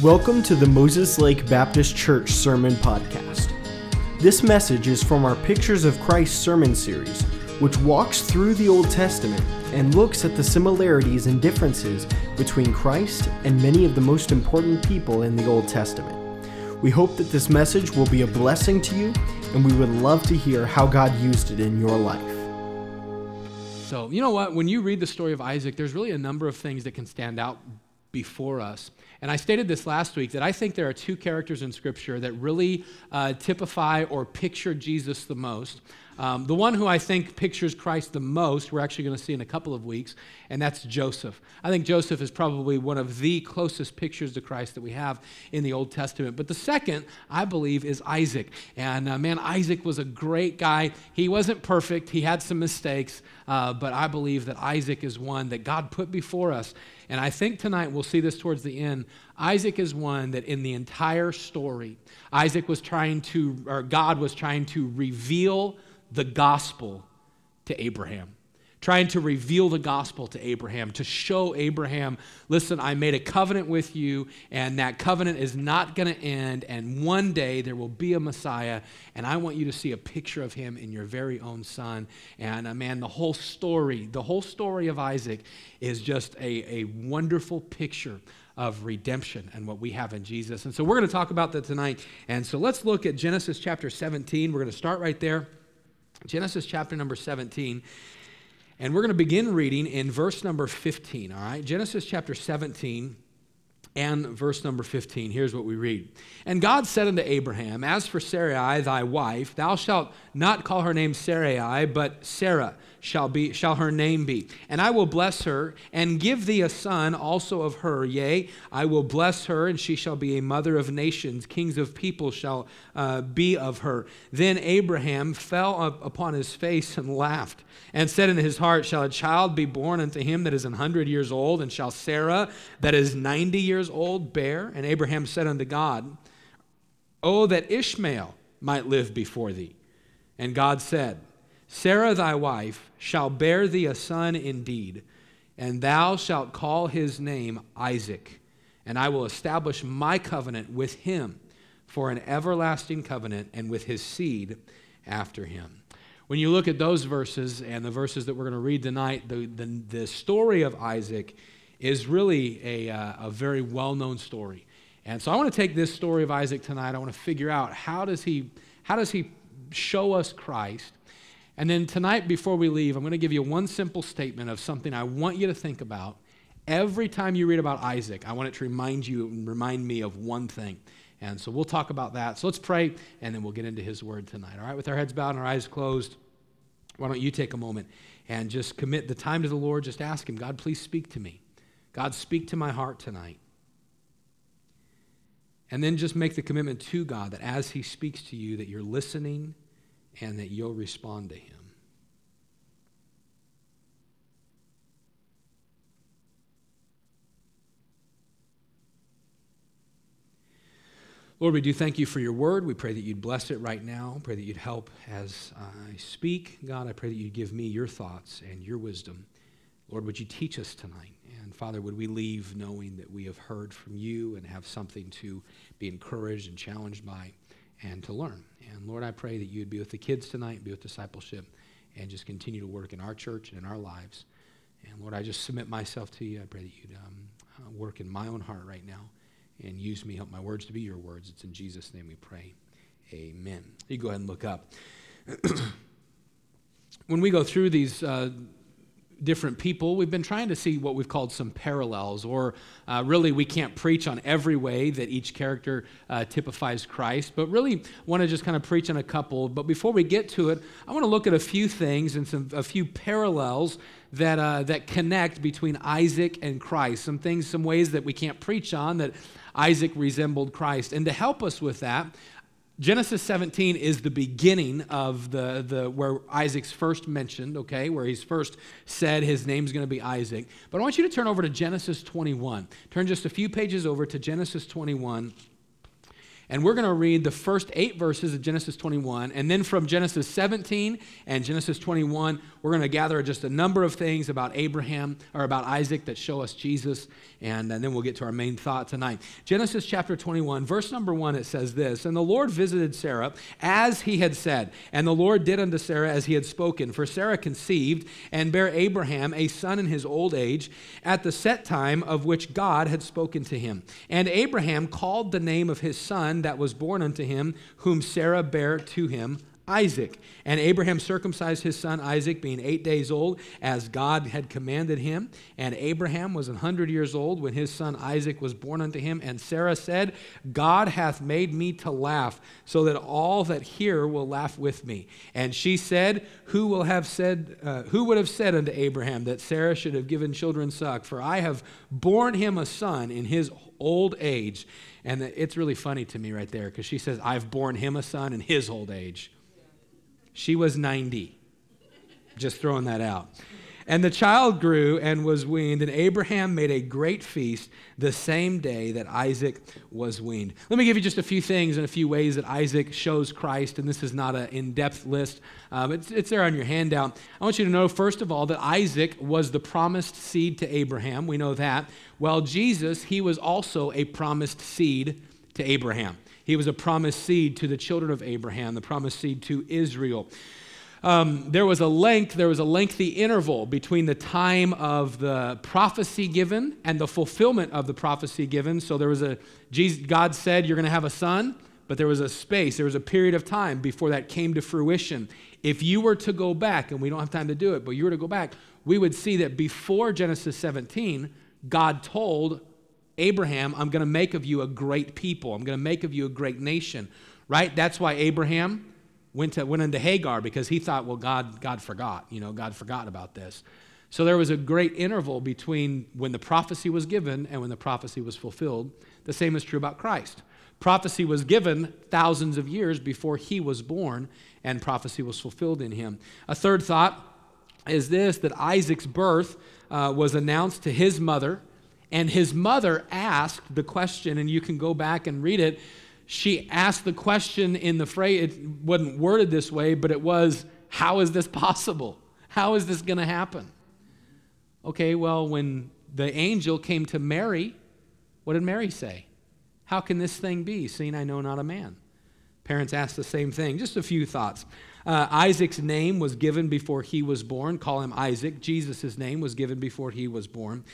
Welcome to the Moses Lake Baptist Church Sermon Podcast. This message is from our Pictures of Christ sermon series, which walks through the Old Testament and looks at the similarities and differences between Christ and many of the most important people in the Old Testament. We hope that this message will be a blessing to you, and we would love to hear how God used it in your life. So, you know what? When you read the story of Isaac, there's really a number of things that can stand out before us. And I stated this last week that I think there are two characters in Scripture that really uh, typify or picture Jesus the most. Um, the one who I think pictures Christ the most, we're actually going to see in a couple of weeks, and that's Joseph. I think Joseph is probably one of the closest pictures to Christ that we have in the Old Testament. But the second, I believe, is Isaac. And uh, man, Isaac was a great guy. He wasn't perfect, he had some mistakes, uh, but I believe that Isaac is one that God put before us. And I think tonight we'll see this towards the end. Isaac is one that in the entire story, Isaac was trying to, or God was trying to reveal the gospel to Abraham. Trying to reveal the gospel to Abraham, to show Abraham, listen, I made a covenant with you, and that covenant is not going to end, and one day there will be a Messiah, and I want you to see a picture of him in your very own son. And uh, man, the whole story, the whole story of Isaac is just a, a wonderful picture of redemption and what we have in Jesus. And so we're going to talk about that tonight. And so let's look at Genesis chapter 17. We're going to start right there. Genesis chapter number 17. And we're going to begin reading in verse number 15, all right? Genesis chapter 17 and verse number 15. Here's what we read. And God said unto Abraham, As for Sarai, thy wife, thou shalt not call her name Sarai, but Sarah shall, be, shall her name be. And I will bless her and give thee a son also of her. Yea, I will bless her, and she shall be a mother of nations. Kings of people shall uh, be of her. Then Abraham fell upon his face and laughed, and said in his heart, Shall a child be born unto him that is an hundred years old? And shall Sarah, that is ninety years old, bear? And Abraham said unto God, Oh, that Ishmael might live before thee. And God said, Sarah thy wife shall bear thee a son indeed, and thou shalt call his name Isaac, and I will establish my covenant with him for an everlasting covenant, and with his seed after him. When you look at those verses and the verses that we're going to read tonight, the, the, the story of Isaac is really a, uh, a very well known story. And so I want to take this story of Isaac tonight. I want to figure out how does he, how does he show us Christ? And then tonight, before we leave, I'm going to give you one simple statement of something I want you to think about. Every time you read about Isaac, I want it to remind you and remind me of one thing. And so we'll talk about that. So let's pray, and then we'll get into his word tonight. All right, with our heads bowed and our eyes closed, why don't you take a moment and just commit the time to the Lord? Just ask him, God, please speak to me. God, speak to my heart tonight. And then just make the commitment to God that as he speaks to you, that you're listening and that you'll respond to Him. Lord, we do thank you for your word. We pray that you'd bless it right now. Pray that you'd help as I speak. God, I pray that you'd give me your thoughts and your wisdom. Lord, would you teach us tonight? And Father, would we leave knowing that we have heard from you and have something to be encouraged and challenged by and to learn? And Lord, I pray that you'd be with the kids tonight, be with discipleship, and just continue to work in our church and in our lives. And Lord, I just submit myself to you. I pray that you'd um, uh, work in my own heart right now and use me, help my words to be your words. It's in Jesus' name we pray. Amen. You go ahead and look up. when we go through these uh, different people, we've been trying to see what we've called some parallels, or uh, really, we can't preach on every way that each character uh, typifies Christ, but really want to just kind of preach on a couple. But before we get to it, I want to look at a few things and some, a few parallels that, uh, that connect between Isaac and Christ. Some things, some ways that we can't preach on that Isaac resembled Christ. And to help us with that, Genesis 17 is the beginning of the, the where Isaac's first mentioned, okay, where he's first said his name's going to be Isaac. But I want you to turn over to Genesis 21. Turn just a few pages over to Genesis 21. And we're going to read the first eight verses of Genesis 21. And then from Genesis 17 and Genesis 21, we're going to gather just a number of things about Abraham or about Isaac that show us Jesus. And, and then we'll get to our main thought tonight. Genesis chapter 21, verse number one, it says this And the Lord visited Sarah as he had said. And the Lord did unto Sarah as he had spoken. For Sarah conceived and bare Abraham a son in his old age at the set time of which God had spoken to him. And Abraham called the name of his son that was born unto him, whom Sarah bare to him, Isaac. And Abraham circumcised his son Isaac, being eight days old, as God had commanded him. And Abraham was an hundred years old when his son Isaac was born unto him. And Sarah said, God hath made me to laugh, so that all that hear will laugh with me. And she said, Who will have said, uh, who would have said unto Abraham that Sarah should have given children suck? For I have borne him a son in his old age. And it's really funny to me right there because she says, I've borne him a son in his old age. She was 90. Just throwing that out. And the child grew and was weaned, and Abraham made a great feast the same day that Isaac was weaned. Let me give you just a few things and a few ways that Isaac shows Christ, and this is not an in depth list. Um, it's, it's there on your handout. I want you to know, first of all, that Isaac was the promised seed to Abraham. We know that. Well, Jesus, he was also a promised seed to Abraham. He was a promised seed to the children of Abraham, the promised seed to Israel. Um, there was a length, there was a lengthy interval between the time of the prophecy given and the fulfillment of the prophecy given. So there was a, Jesus, God said, You're going to have a son, but there was a space, there was a period of time before that came to fruition. If you were to go back, and we don't have time to do it, but you were to go back, we would see that before Genesis 17, God told Abraham, I'm going to make of you a great people. I'm going to make of you a great nation. Right? That's why Abraham went, to, went into Hagar because he thought, well, God, God forgot. You know, God forgot about this. So there was a great interval between when the prophecy was given and when the prophecy was fulfilled. The same is true about Christ. Prophecy was given thousands of years before he was born, and prophecy was fulfilled in him. A third thought is this that Isaac's birth uh, was announced to his mother and his mother asked the question, and you can go back and read it. She asked the question in the phrase, it wasn't worded this way, but it was, How is this possible? How is this going to happen? Okay, well, when the angel came to Mary, what did Mary say? How can this thing be, seeing I know not a man? Parents asked the same thing. Just a few thoughts. Uh, Isaac's name was given before he was born. Call him Isaac. Jesus' name was given before he was born.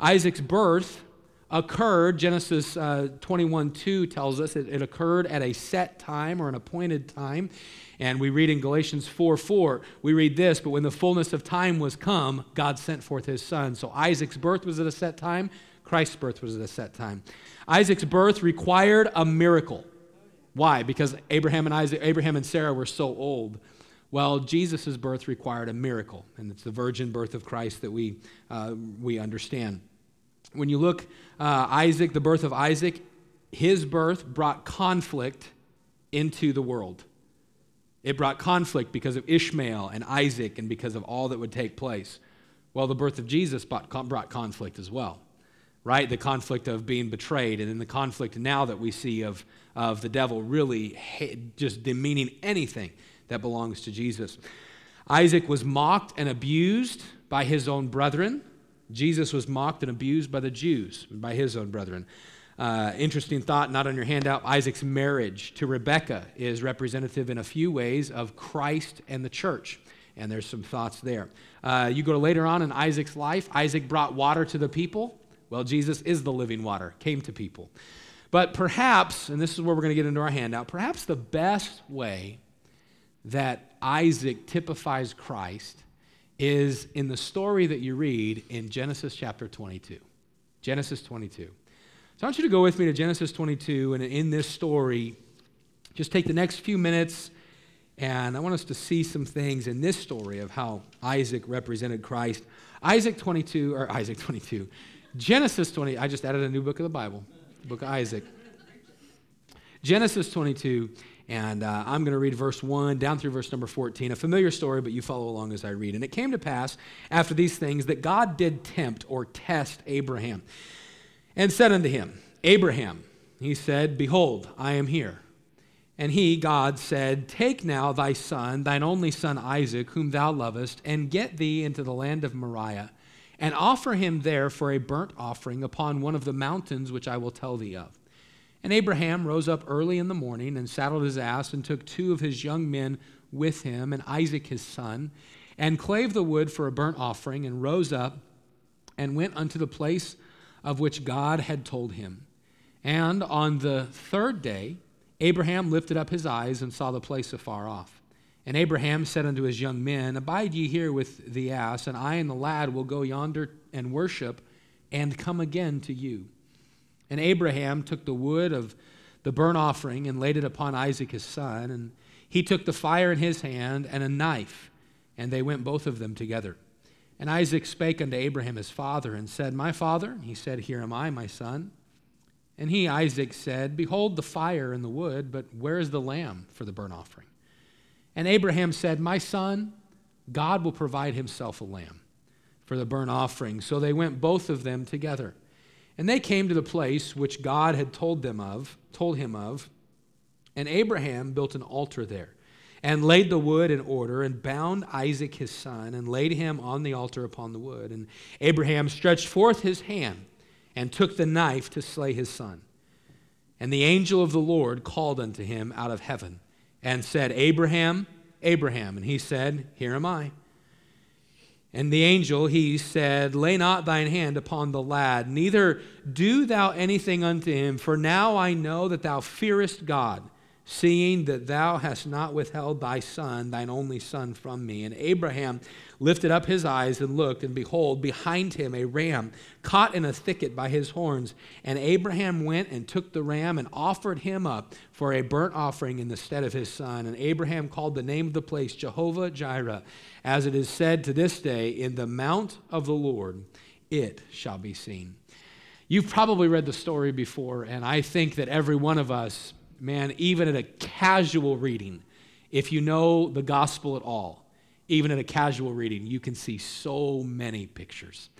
Isaac's birth occurred, Genesis uh, 21 2 tells us it, it occurred at a set time or an appointed time. And we read in Galatians 4 4, we read this, but when the fullness of time was come, God sent forth his son. So Isaac's birth was at a set time, Christ's birth was at a set time. Isaac's birth required a miracle. Why? Because Abraham and Isaac, Abraham and Sarah were so old. Well, Jesus' birth required a miracle, and it's the virgin birth of Christ that we, uh, we understand. When you look, uh, Isaac, the birth of Isaac, his birth brought conflict into the world. It brought conflict because of Ishmael and Isaac and because of all that would take place. Well, the birth of Jesus brought, conflict as well, right? The conflict of being betrayed, and then the conflict now that we see of, of the devil really just demeaning anything that belongs to Jesus. Isaac was mocked and abused by his own brethren. Jesus was mocked and abused by the Jews, by his own brethren. Uh, interesting thought, not on your handout. Isaac's marriage to Rebekah is representative in a few ways of Christ and the church. And there's some thoughts there. Uh, you go to later on in Isaac's life, Isaac brought water to the people. Well, Jesus is the living water, came to people. But perhaps, and this is where we're going to get into our handout, perhaps the best way that Isaac typifies Christ is in the story that you read in Genesis chapter 22. Genesis 22. So I want you to go with me to Genesis 22, and in this story, just take the next few minutes, and I want us to see some things in this story of how Isaac represented Christ. Isaac 22, or Isaac 22, Genesis 20, I just added a new book of the Bible, book of Isaac. Genesis 22 and uh, I'm going to read verse 1 down through verse number 14. A familiar story, but you follow along as I read. And it came to pass after these things that God did tempt or test Abraham and said unto him, Abraham, he said, Behold, I am here. And he, God, said, Take now thy son, thine only son Isaac, whom thou lovest, and get thee into the land of Moriah, and offer him there for a burnt offering upon one of the mountains which I will tell thee of. And Abraham rose up early in the morning and saddled his ass and took two of his young men with him and Isaac his son, and clave the wood for a burnt offering, and rose up and went unto the place of which God had told him. And on the third day, Abraham lifted up his eyes and saw the place afar off. And Abraham said unto his young men, Abide ye here with the ass, and I and the lad will go yonder and worship, and come again to you. And Abraham took the wood of the burnt offering and laid it upon Isaac his son. And he took the fire in his hand and a knife, and they went both of them together. And Isaac spake unto Abraham his father, and said, My father? And He said, Here am I, my son. And he, Isaac, said, Behold the fire and the wood, but where is the lamb for the burnt offering? And Abraham said, My son, God will provide himself a lamb for the burnt offering. So they went both of them together. And they came to the place which God had told them of, told him of, and Abraham built an altar there, and laid the wood in order, and bound Isaac his son, and laid him on the altar upon the wood. And Abraham stretched forth his hand and took the knife to slay his son. And the angel of the Lord called unto him out of heaven and said, Abraham, Abraham. And he said, Here am I. And the angel, he said, Lay not thine hand upon the lad, neither do thou anything unto him, for now I know that thou fearest God seeing that thou hast not withheld thy son, thine only son, from me. And Abraham lifted up his eyes and looked, and behold, behind him a ram caught in a thicket by his horns. And Abraham went and took the ram and offered him up for a burnt offering in the stead of his son. And Abraham called the name of the place Jehovah Jireh, as it is said to this day, In the mount of the Lord it shall be seen. You've probably read the story before, and I think that every one of us man, even at a casual reading, if you know the gospel at all, even at a casual reading, you can see so many pictures.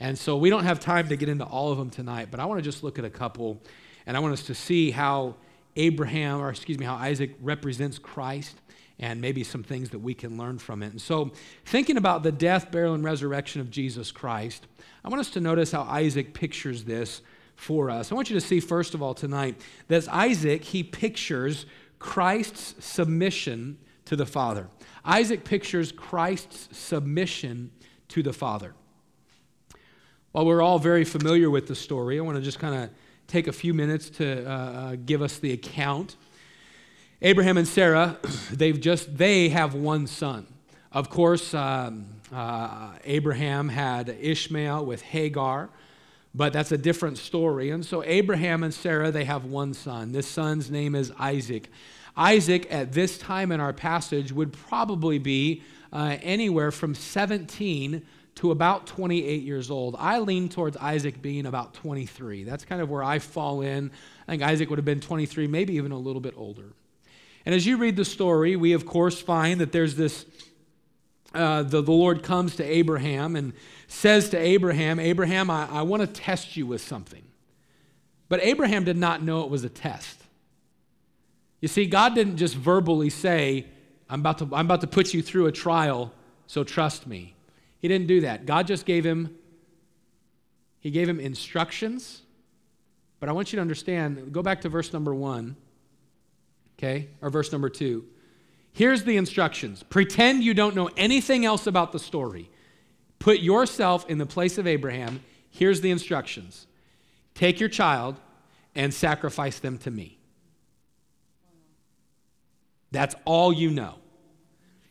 And so we don't have time to get into all of them tonight, but I want to just look at a couple, and I want us to see how Abraham, or excuse me, how Isaac represents Christ and maybe some things that we can learn from it. And so, thinking about the death, burial, and resurrection of Jesus Christ, I want us to notice how Isaac pictures this for us. I want you to see, first of all, tonight, that Isaac, he pictures Christ's submission to the Father. Isaac pictures Christ's submission to the Father. While we're all very familiar with the story, I want to just kind of take a few minutes to uh, uh, give us the account. Abraham and Sarah, they've just, they have one son. Of course, um, uh, Abraham had Ishmael with Hagar. But that's a different story. And so Abraham and Sarah, they have one son. This son's name is Isaac. Isaac, at this time in our passage, would probably be uh, anywhere from 17 to about 28 years old. I lean towards Isaac being about 23. That's kind of where I fall in. I think Isaac would have been 23, maybe even a little bit older. And as you read the story, we of course find that there's this uh, the, the Lord comes to Abraham and says to Abraham, Abraham, I, I want to test you with something. But Abraham did not know it was a test. You see, God didn't just verbally say, I'm about to, I'm about to put you through a trial, so trust me. He didn't do that. God just gave him, he gave him instructions. But I want you to understand, go back to verse number one, okay, or verse number two. Here's the instructions pretend you don't know anything else about the story. Put yourself in the place of Abraham. Here's the instructions take your child and sacrifice them to me. That's all you know.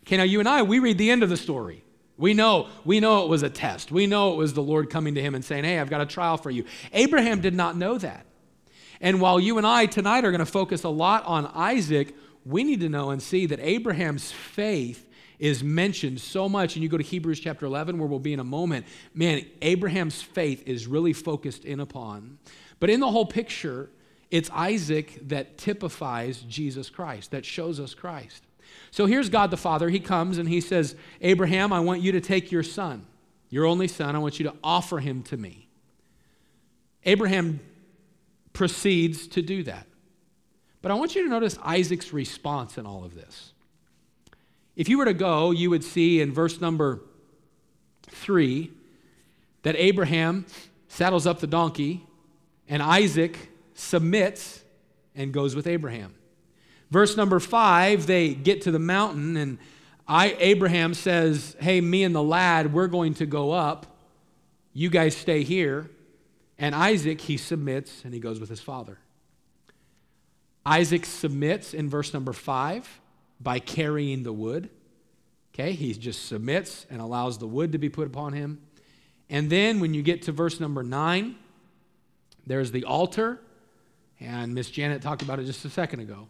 Okay, now you and I, we read the end of the story. We know, we know it was a test. We know it was the Lord coming to him and saying, Hey, I've got a trial for you. Abraham did not know that. And while you and I tonight are going to focus a lot on Isaac, we need to know and see that Abraham's faith is mentioned so much. And you go to Hebrews chapter 11, where we'll be in a moment. Man, Abraham's faith is really focused in upon. But in the whole picture, it's Isaac that typifies Jesus Christ, that shows us Christ. So here's God the Father. He comes and he says, Abraham, I want you to take your son, your only son. I want you to offer him to me. Abraham proceeds to do that. But I want you to notice Isaac's response in all of this. If you were to go, you would see in verse number three that Abraham saddles up the donkey and Isaac submits and goes with Abraham. Verse number five, they get to the mountain and I, Abraham says, Hey, me and the lad, we're going to go up. You guys stay here. And Isaac, he submits and he goes with his father. Isaac submits in verse number five by carrying the wood. Okay, he just submits and allows the wood to be put upon him. And then when you get to verse number nine, there's the altar. And Miss Janet talked about it just a second ago.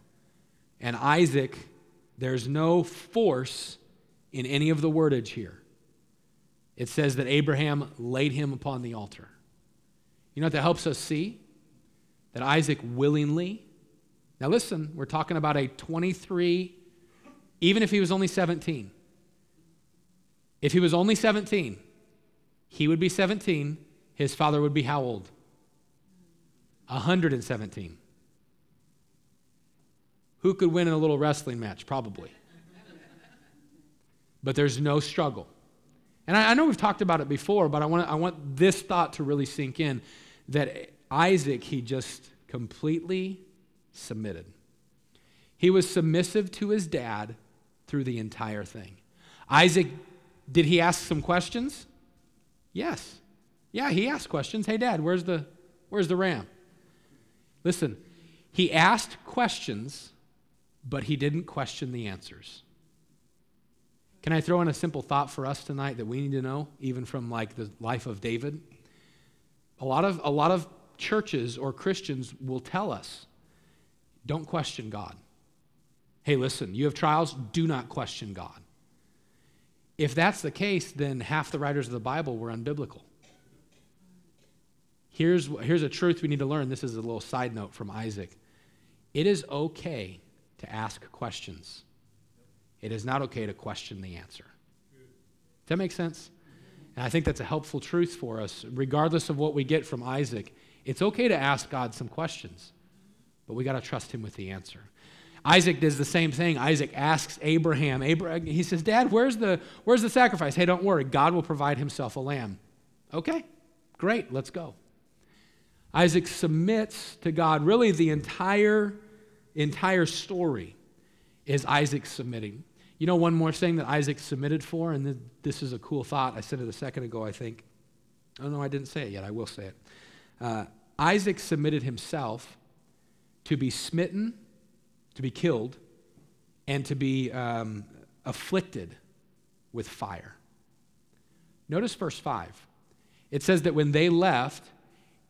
And Isaac, there's no force in any of the wordage here. It says that Abraham laid him upon the altar. You know what that helps us see? That Isaac willingly, now listen, we're talking about a 23, even if he was only 17. If he was only 17, he would be 17, his father would be how old? 117. Who could win in a little wrestling match? Probably. but there's no struggle. And I, I, know we've talked about it before, but I want, I want this thought to really sink in that Isaac, he just completely submitted. He was submissive to his dad through the entire thing. Isaac, did he ask some questions? Yes. Yeah, he asked questions. Hey, dad, where's the, where's the ram? Listen, he asked questions, but he didn't question the answers. Can I throw in a simple thought for us tonight that we need to know, even from like the life of David? A lot of, a lot of churches or Christians will tell us, don't question God. Hey, listen, you have trials, do not question God. If that's the case, then half the writers of the Bible were unbiblical. Here's, here's a truth we need to learn. This is a little side note from Isaac. It is okay to ask questions, it is not okay to question the answer. Does that make sense? And I think that's a helpful truth for us, regardless of what we get from Isaac. It's okay to ask God some questions, but we got to trust Him with the answer. Isaac does the same thing. Isaac asks Abraham, Abraham, he says, Dad, where's the, where's the sacrifice? Hey, don't worry, God will provide himself a lamb. Okay, great, let's go. Isaac submits to God. Really, the entire, entire story is Isaac submitting. You know, one more thing that Isaac submitted for, and this is a cool thought. I said it a second ago, I think. Oh, no, I didn't say it yet. I will say it. Uh, Isaac submitted himself to be smitten, to be killed, and to be um, afflicted with fire. Notice verse 5. It says that when they left,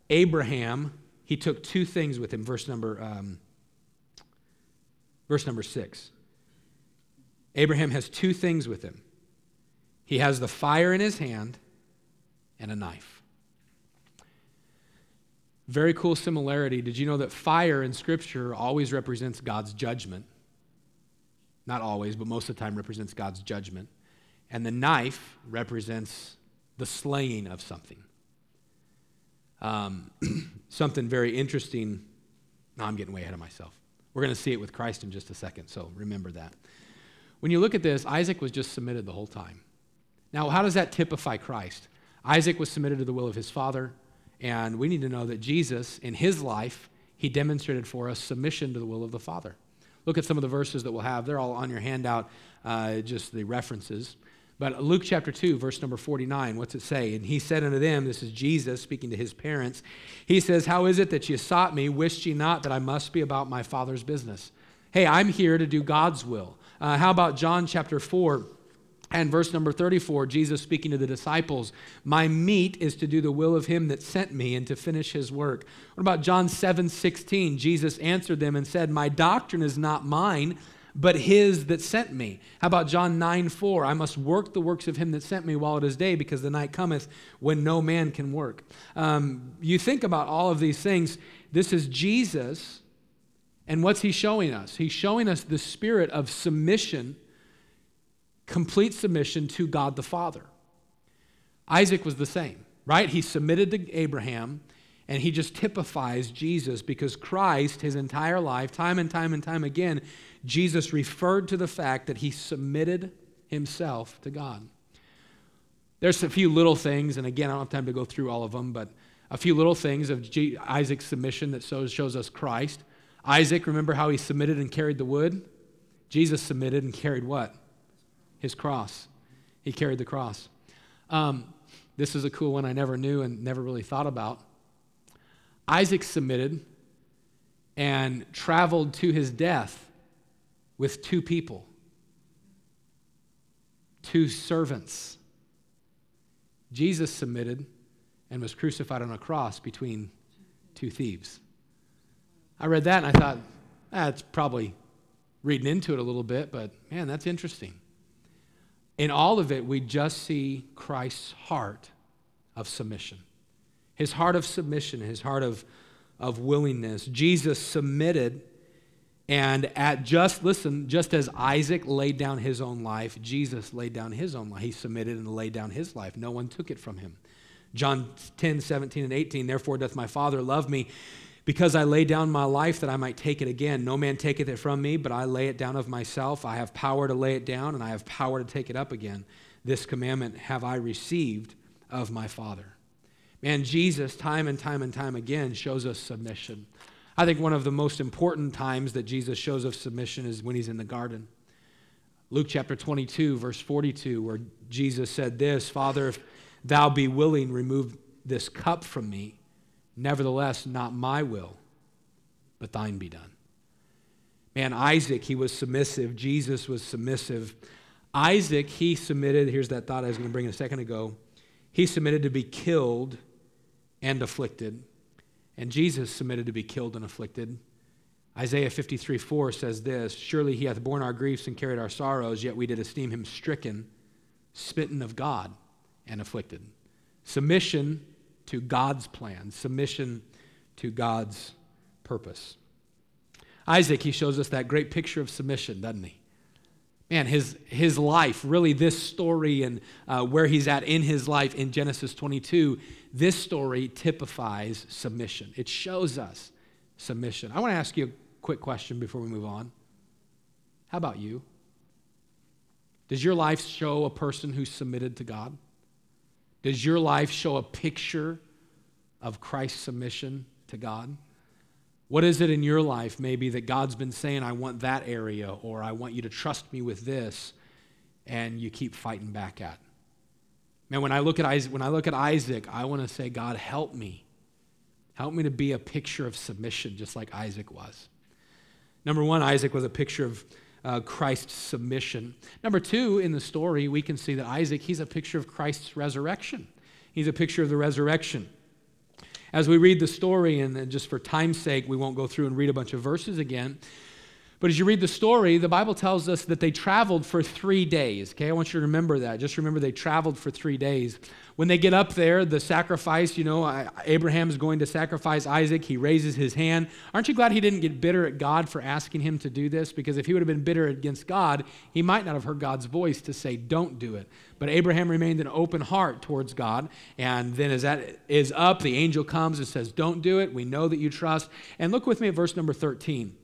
Abraham, he took two things with him. Verse number, um, verse number 6. Abraham has two things with him he has the fire in his hand and a knife. Very cool similarity. Did you know that fire in Scripture always represents God's judgment? Not always, but most of the time represents God's judgment. And the knife represents the slaying of something. Um, something very interesting. No, I'm getting way ahead of myself. We're going to see it with Christ in just a second, so remember that. When you look at this, Isaac was just submitted the whole time. Now, how does that typify Christ? Isaac was submitted to the will of his father, and we need to know that Jesus, in his life, he demonstrated for us submission to the will of the Father. Look at some of the verses that we'll have. They're all on your handout, uh, just the references. But Luke chapter 2, verse number 49, what's it say? And he said unto them, This is Jesus speaking to his parents. He says, How is it that ye sought me? Wished ye not that I must be about my Father's business? Hey, I'm here to do God's will. Uh, how about John chapter 4? And verse number 34, Jesus speaking to the disciples, My meat is to do the will of him that sent me and to finish his work. What about John 7 16? Jesus answered them and said, My doctrine is not mine, but his that sent me. How about John 9 4? I must work the works of him that sent me while it is day, because the night cometh when no man can work. Um, you think about all of these things. This is Jesus and what's he showing us? He's showing us the spirit of submission, complete submission to God the Father. Isaac was the same, right? He submitted to Abraham, And he just typifies Jesus because Christ, his entire life, time and time and time again, Jesus referred to the fact that he submitted himself to God. There's a few little things, and again, I don't have time to go through all of them, but a few little things of G- Isaac's submission that shows, shows us Christ. Isaac, remember how he submitted and carried the wood? Jesus submitted and carried what? His cross. He carried the cross. Um, this is a cool one I never knew and never really thought about. Isaac submitted and traveled to his death with two people, two servants. Jesus submitted and was crucified on a cross between two thieves. I read that and I thought, that's ah, probably reading into it a little bit, but man, that's interesting. In all of it, we just see Christ's heart of submission. His heart of submission, his heart of, of willingness. Jesus submitted, and at just, listen, just as Isaac laid down his own life, Jesus laid down his own life. He submitted and laid down his life. No one took it from him. John 10, 17, and 18, therefore doth my Father love me because I lay down my life that I might take it again. No man taketh it from me, but I lay it down of myself. I have power to lay it down, and I have power to take it up again. This commandment have I received of my Father. Man, Jesus, time and time and time again, shows us submission. I think one of the most important times that Jesus shows us submission is when he's in the garden. Luke chapter 22, verse 42, where Jesus said this Father, if thou be willing, remove this cup from me. Nevertheless, not my will, but thine be done. Man, Isaac, he was submissive. Jesus was submissive. Isaac, he submitted. Here's that thought I was going to bring a second ago. He submitted to be killed and afflicted. And Jesus submitted to be killed and afflicted. Isaiah 53 4 says this Surely he hath borne our griefs and carried our sorrows, yet we did esteem him stricken, smitten of God, and afflicted. Submission to God's plan, submission to God's purpose. Isaac, he shows us that great picture of submission, doesn't he? Man, his, his life, really, this story and uh, where he's at in his life in Genesis 22, this story typifies submission. It shows us submission. I want to ask you a quick question before we move on. How about you? Does your life show a person who's submitted to God? Does your life show a picture of Christ's submission to God? What is it in your life, maybe, that God's been saying, I want that area, or I want you to trust me with this, and you keep fighting back at? Man, when I look at Isaac, when I look at Isaac, I want to say, God, help me. Help me to be a picture of submission, just like Isaac was. Number one, Isaac was a picture of uh, Christ's submission. Number two, in the story, we can see that Isaac, he's a picture of Christ's resurrection. He's a picture of the resurrection. As we read the story, and just for time's sake, we won't go through and read a bunch of verses again. But as you read the story, the Bible tells us that they traveled for three days. Okay, I want you to remember that. Just remember they traveled for three days. When they get up there, the sacrifice, you know, Abraham's going to sacrifice Isaac. He raises his hand. Aren't you glad he didn't get bitter at God for asking him to do this? Because if he would have been bitter against God, he might not have heard God's voice to say, don't do it. But Abraham remained an open heart towards God. And then as that is up, the angel comes and says, don't do it. We know that you trust. And look with me at verse number 13.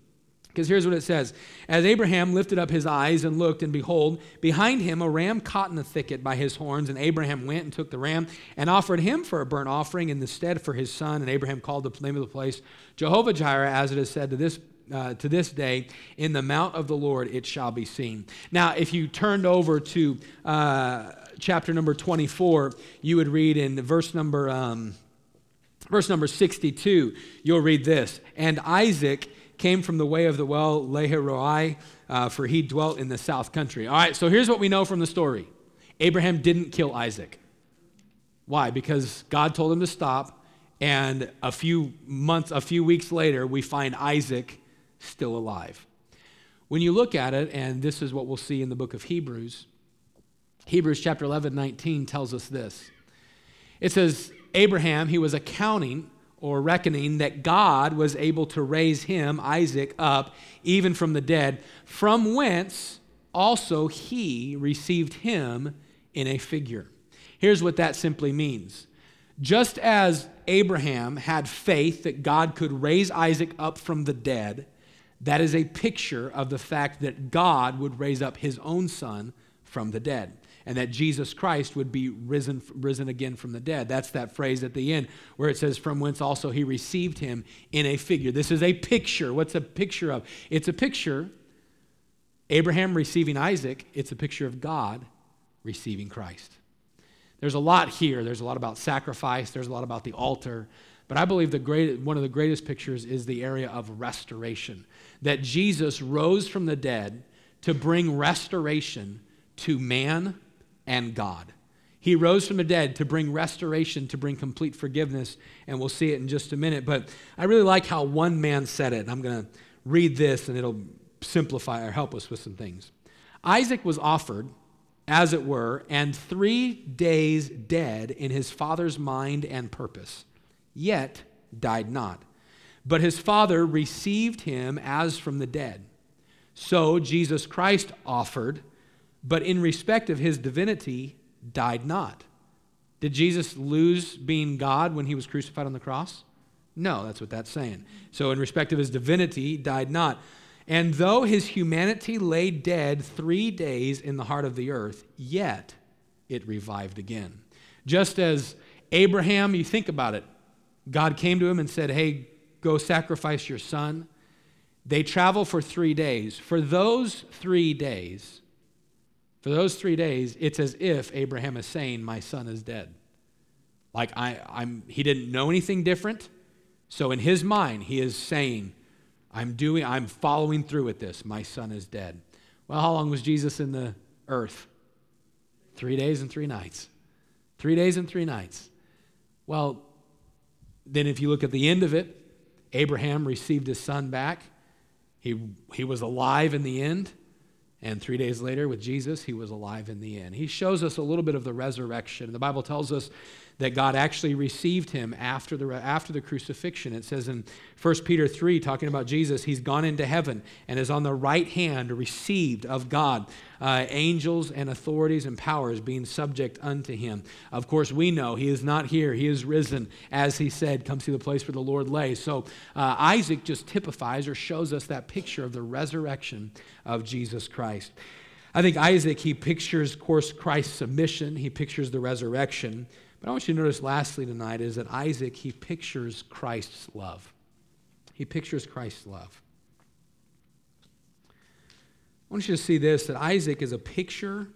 Because here's what it says As Abraham lifted up his eyes and looked, and behold, behind him a ram caught in the thicket by his horns. And Abraham went and took the ram and offered him for a burnt offering in the stead for his son. And Abraham called the name of the place Jehovah Jireh, as it is said to this uh, to this day, in the mount of the Lord it shall be seen. Now, if you turned over to uh, chapter number 24, you would read in verse number, um, verse number 62, you'll read this. And Isaac came from the way of the well, Lahairoi, uh, for he dwelt in the south country. All right, so here's what we know from the story Abraham didn't kill Isaac. Why? Because God told him to stop, and a few months, a few weeks later, we find Isaac still alive. When you look at it, and this is what we'll see in the book of Hebrews, Hebrews chapter 11, 19 tells us this. It says, Abraham, he was accounting or reckoning that God was able to raise him, Isaac, up even from the dead, from whence also he received him in a figure. Here's what that simply means Just as Abraham had faith that God could raise Isaac up from the dead, that is a picture of the fact that God would raise up his own son from the dead and that Jesus Christ would be risen, risen again from the dead. That's that phrase at the end where it says, From whence also he received him in a figure. This is a picture. What's a picture of? It's a picture, Abraham receiving Isaac, it's a picture of God receiving Christ. There's a lot here. There's a lot about sacrifice, there's a lot about the altar. But I believe the great, one of the greatest pictures is the area of restoration. That Jesus rose from the dead to bring restoration to man and God. He rose from the dead to bring restoration, to bring complete forgiveness, and we'll see it in just a minute. But I really like how one man said it. I'm going to read this and it'll simplify or help us with some things. Isaac was offered, as it were, and three days dead in his father's mind and purpose, yet died not. But his father received him as from the dead. So Jesus Christ offered but in respect of his divinity, died not. Did Jesus lose being God when he was crucified on the cross? No, that's what that's saying. So, in respect of his divinity, died not. And though his humanity lay dead three days in the heart of the earth, yet it revived again. Just as Abraham, you think about it, God came to him and said, Hey, go sacrifice your son. They travel for three days. For those three days, for those three days, it's as if Abraham is saying, My son is dead. Like I, I'm, he didn't know anything different. So in his mind, he is saying, I'm doing, I'm following through with this. My son is dead. Well, how long was Jesus in the earth? Three days and three nights. Three days and three nights. Well, then if you look at the end of it, Abraham received his son back. He, he was alive in the end. And three days later, with Jesus, he was alive in the end. He shows us a little bit of the resurrection. The Bible tells us that God actually received him after the, after the crucifixion. It says in 1 Peter 3, talking about Jesus, he's gone into heaven and is on the right hand, received of God, uh, angels and authorities and powers being subject unto him. Of course, we know he is not here. He is risen, as he said, come see the place where the Lord lay. So uh, Isaac just typifies or shows us that picture of the resurrection of Jesus Christ. I think Isaac, he pictures, of course, Christ's submission, he pictures the resurrection. But I want you to notice lastly tonight is that Isaac, he pictures Christ's love. He pictures Christ's love. I want you to see this that Isaac is a picture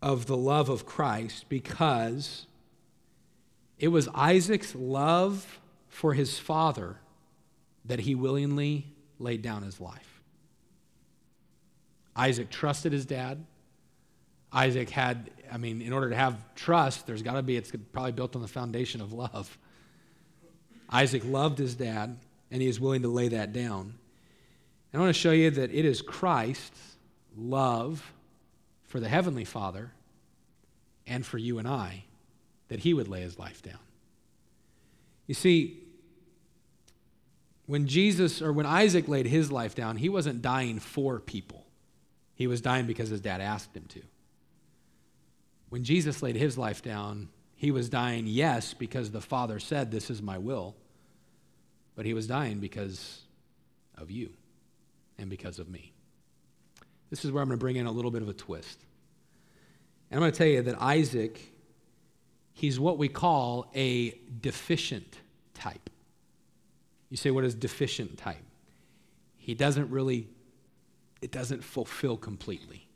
of the love of Christ because it was Isaac's love for his father that he willingly laid down his life. Isaac trusted his dad. Isaac had, I mean, in order to have trust, there's got to be, it's probably built on the foundation of love. Isaac loved his dad, and he is willing to lay that down. And I want to show you that it is Christ's love for the Heavenly Father and for you and I that he would lay his life down. You see, when Jesus or when Isaac laid his life down, he wasn't dying for people. He was dying because his dad asked him to. When Jesus laid his life down, he was dying, yes, because the Father said, This is my will, but he was dying because of you and because of me. This is where I'm going to bring in a little bit of a twist. And I'm going to tell you that Isaac, he's what we call a deficient type. You say, what is deficient type? He doesn't really, it doesn't fulfill completely.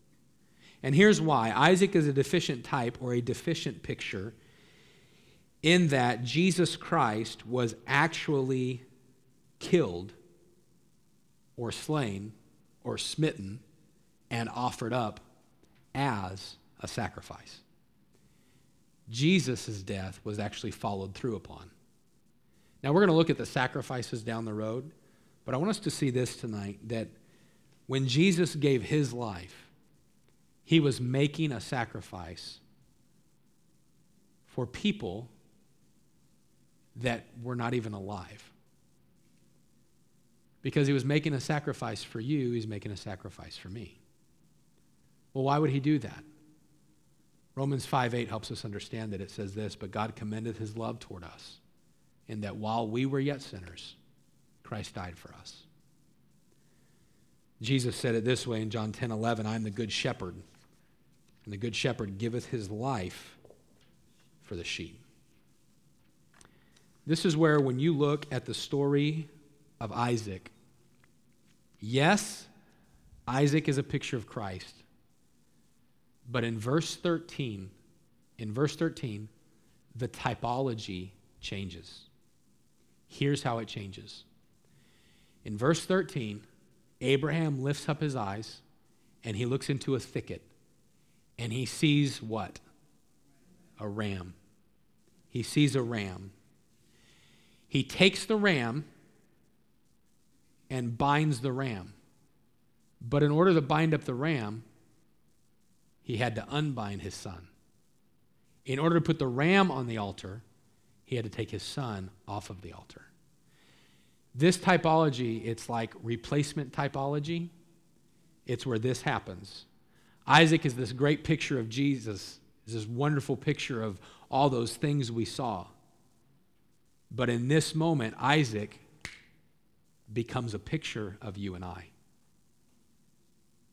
And here's why Isaac is a deficient type or a deficient picture in that Jesus Christ was actually killed or slain or smitten and offered up as a sacrifice. Jesus' death was actually followed through upon. Now, we're going to look at the sacrifices down the road, but I want us to see this tonight that when Jesus gave his life, he was making a sacrifice for people that were not even alive. Because he was making a sacrifice for you, he's making a sacrifice for me. Well, why would he do that? Romans 5 8 helps us understand that it says this, but God commendeth his love toward us, in that while we were yet sinners, Christ died for us. Jesus said it this way in John 10 11 I am the good shepherd, and the good shepherd giveth his life for the sheep. This is where, when you look at the story of Isaac, yes, Isaac is a picture of Christ. But in verse 13, in verse 13, the typology changes. Here's how it changes. In verse 13, Abraham lifts up his eyes and he looks into a thicket and he sees what? A ram. He sees a ram. He takes the ram and binds the ram. But in order to bind up the ram, he had to unbind his son. In order to put the ram on the altar, he had to take his son off of the altar. This typology, it's like replacement typology. It's where this happens. Isaac is this great picture of Jesus, is this wonderful picture of all those things we saw. But in this moment, Isaac becomes a picture of you and I.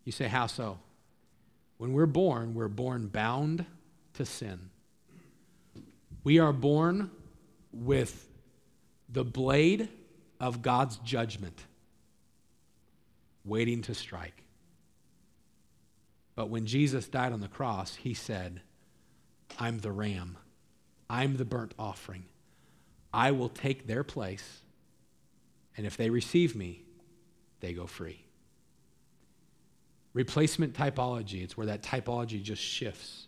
You say, How so? When we're born, we're born bound to sin. We are born with the blade of God's judgment waiting to strike. But when Jesus died on the cross, he said, I'm the ram, I'm the burnt offering. I will take their place, and if they receive me, they go free. Replacement typology, it's where that typology just shifts.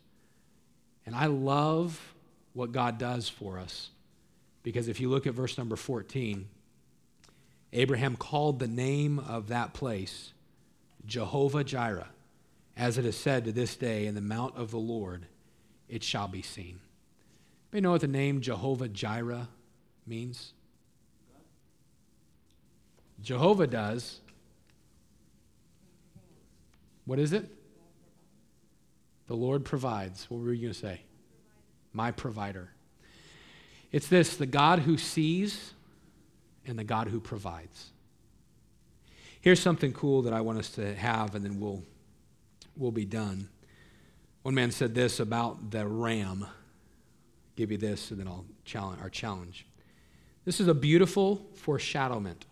And I love what God does for us because if you look at verse number 14, Abraham called the name of that place Jehovah Jireh, as it is said to this day, in the mount of the Lord it shall be seen. You know what the name Jehovah Jireh means? Jehovah does, what is it? The Lord provides. What were you going to say? My provider. It's this the God who sees and the God who provides. Here's something cool that I want us to have, and then we'll, we'll be done. One man said this about the ram. I'll give you this, and then I'll challenge our challenge. This is a beautiful foreshadowment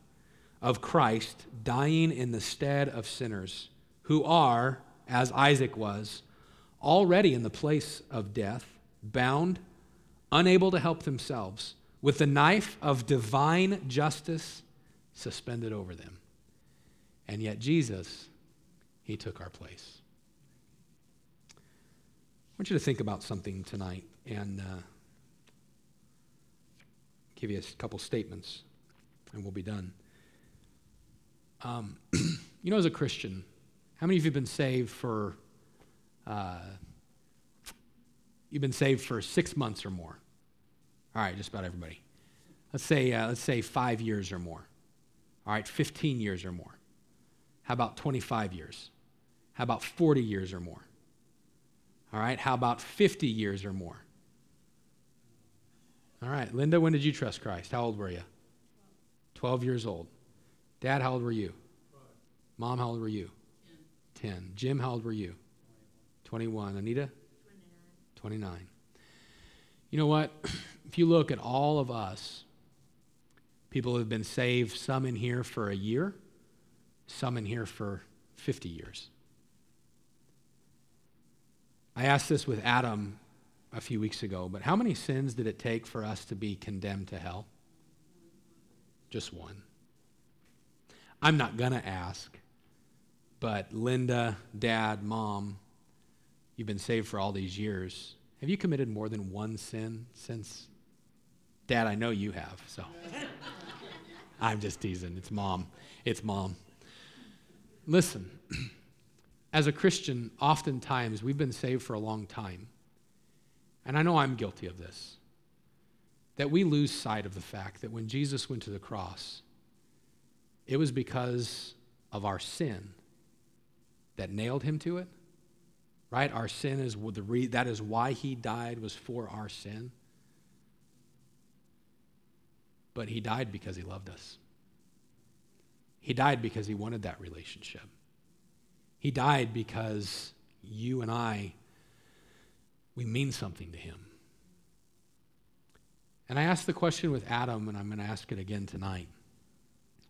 of Christ dying in the stead of sinners who are, as Isaac was, already in the place of death, bound, unable to help themselves, with the knife of divine justice suspended over them. And yet, Jesus, He took our place. Want you to think about something tonight and uh, give you a couple statements, and we'll be done. Um, you know, as a Christian, how many of you have been saved for, uh, you've been saved for six months or more? All right, just about everybody. Let's say, uh, let's say five years or more. All right, 15 years or more. How about 25 years? How about 40 years or more? All right, how about 50 years or more? All right, Linda, when did you trust Christ? How old were you? 12 years old. Dad, how old were you? Mom, how old were you? 10. Jim, how old were you? 21. Anita? 29. 29. You know what? If you look at all of us, people have been saved, some in here for a year, some in here for 50 years. I asked this with Adam a few weeks ago, but how many sins did it take for us to be condemned to hell? Just one. I'm not going to ask but Linda, dad, mom, you've been saved for all these years. Have you committed more than one sin since? Dad, I know you have, so. I'm just teasing. It's mom. It's mom. Listen, as a Christian, oftentimes we've been saved for a long time. And I know I'm guilty of this. That we lose sight of the fact that when Jesus went to the cross, it was because of our sin that nailed him to it, Right? Our sin is the re- that is why he died was for our sin. But he died because he loved us. He died because he wanted that relationship. He died because you and I we mean something to him. And I asked the question with Adam, and I'm going to ask it again tonight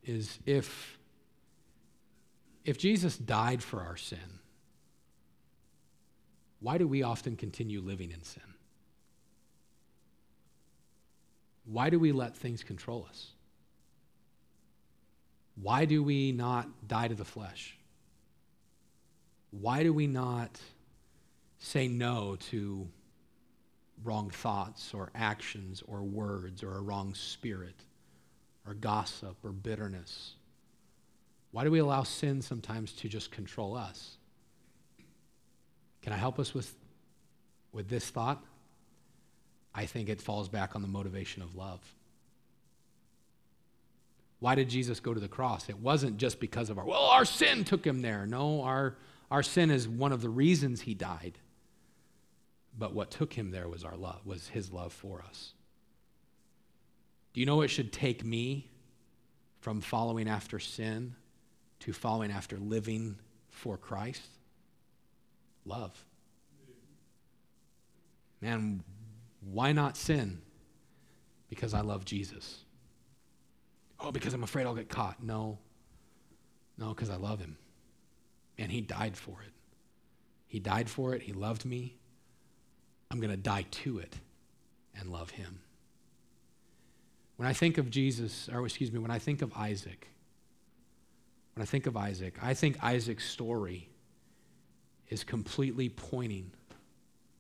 is if, if Jesus died for our sin, why do we often continue living in sin? Why do we let things control us? Why do we not die to the flesh? Why do we not say no to wrong thoughts or actions or words or a wrong spirit or gossip or bitterness? Why do we allow sin sometimes to just control us? Can I help us with, with this thought? I think it falls back on the motivation of love. Why did Jesus go to the cross? It wasn't just because of our, well, our sin took him there. No, our, our sin is one of the reasons he died. But what took him there was our love, was his love for us. Do you know it should take me from following after sin to following after living for Christ? Love. Man, why not sin? Because I love Jesus. Oh, because I'm afraid I'll get caught. No. No, because I love him. And he died for it. He died for it. He loved me. I'm going to die to it and love him. When I think of Jesus, or excuse me, when I think of Isaac, when I think of Isaac, I think Isaac's story is completely pointing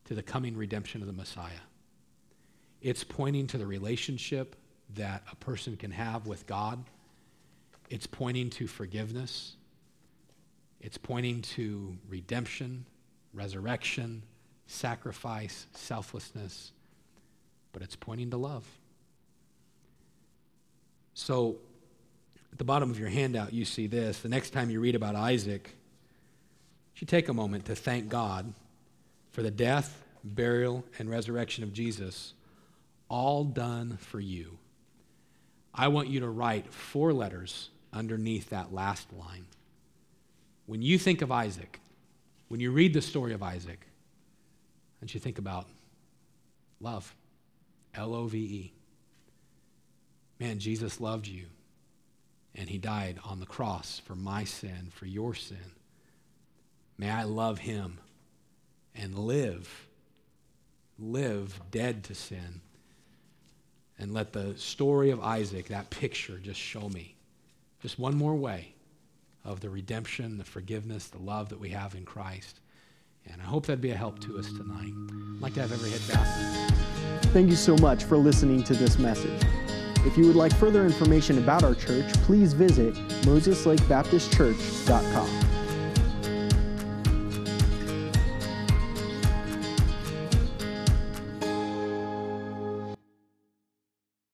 to the coming redemption of the Messiah. It's pointing to the relationship that a person can have with God. It's pointing to forgiveness. It's pointing to redemption, resurrection, sacrifice, selflessness, but it's pointing to love. So, at the bottom of your handout, you see this. The next time you read about Isaac, you should take a moment to thank God for the death, burial, and resurrection of Jesus, all done for you. I want you to write four letters underneath that last line. When you think of Isaac, when you read the story of Isaac, and you think about love. L O V E. Man, Jesus loved you, and he died on the cross for my sin, for your sin. May I love him and live, live dead to sin. And let the story of Isaac, that picture, just show me just one more way of the redemption, the forgiveness, the love that we have in Christ. And I hope that'd be a help to us tonight. I'd like to have every head bowed. Thank you so much for listening to this message. If you would like further information about our church, please visit moseslakebaptistchurch.com.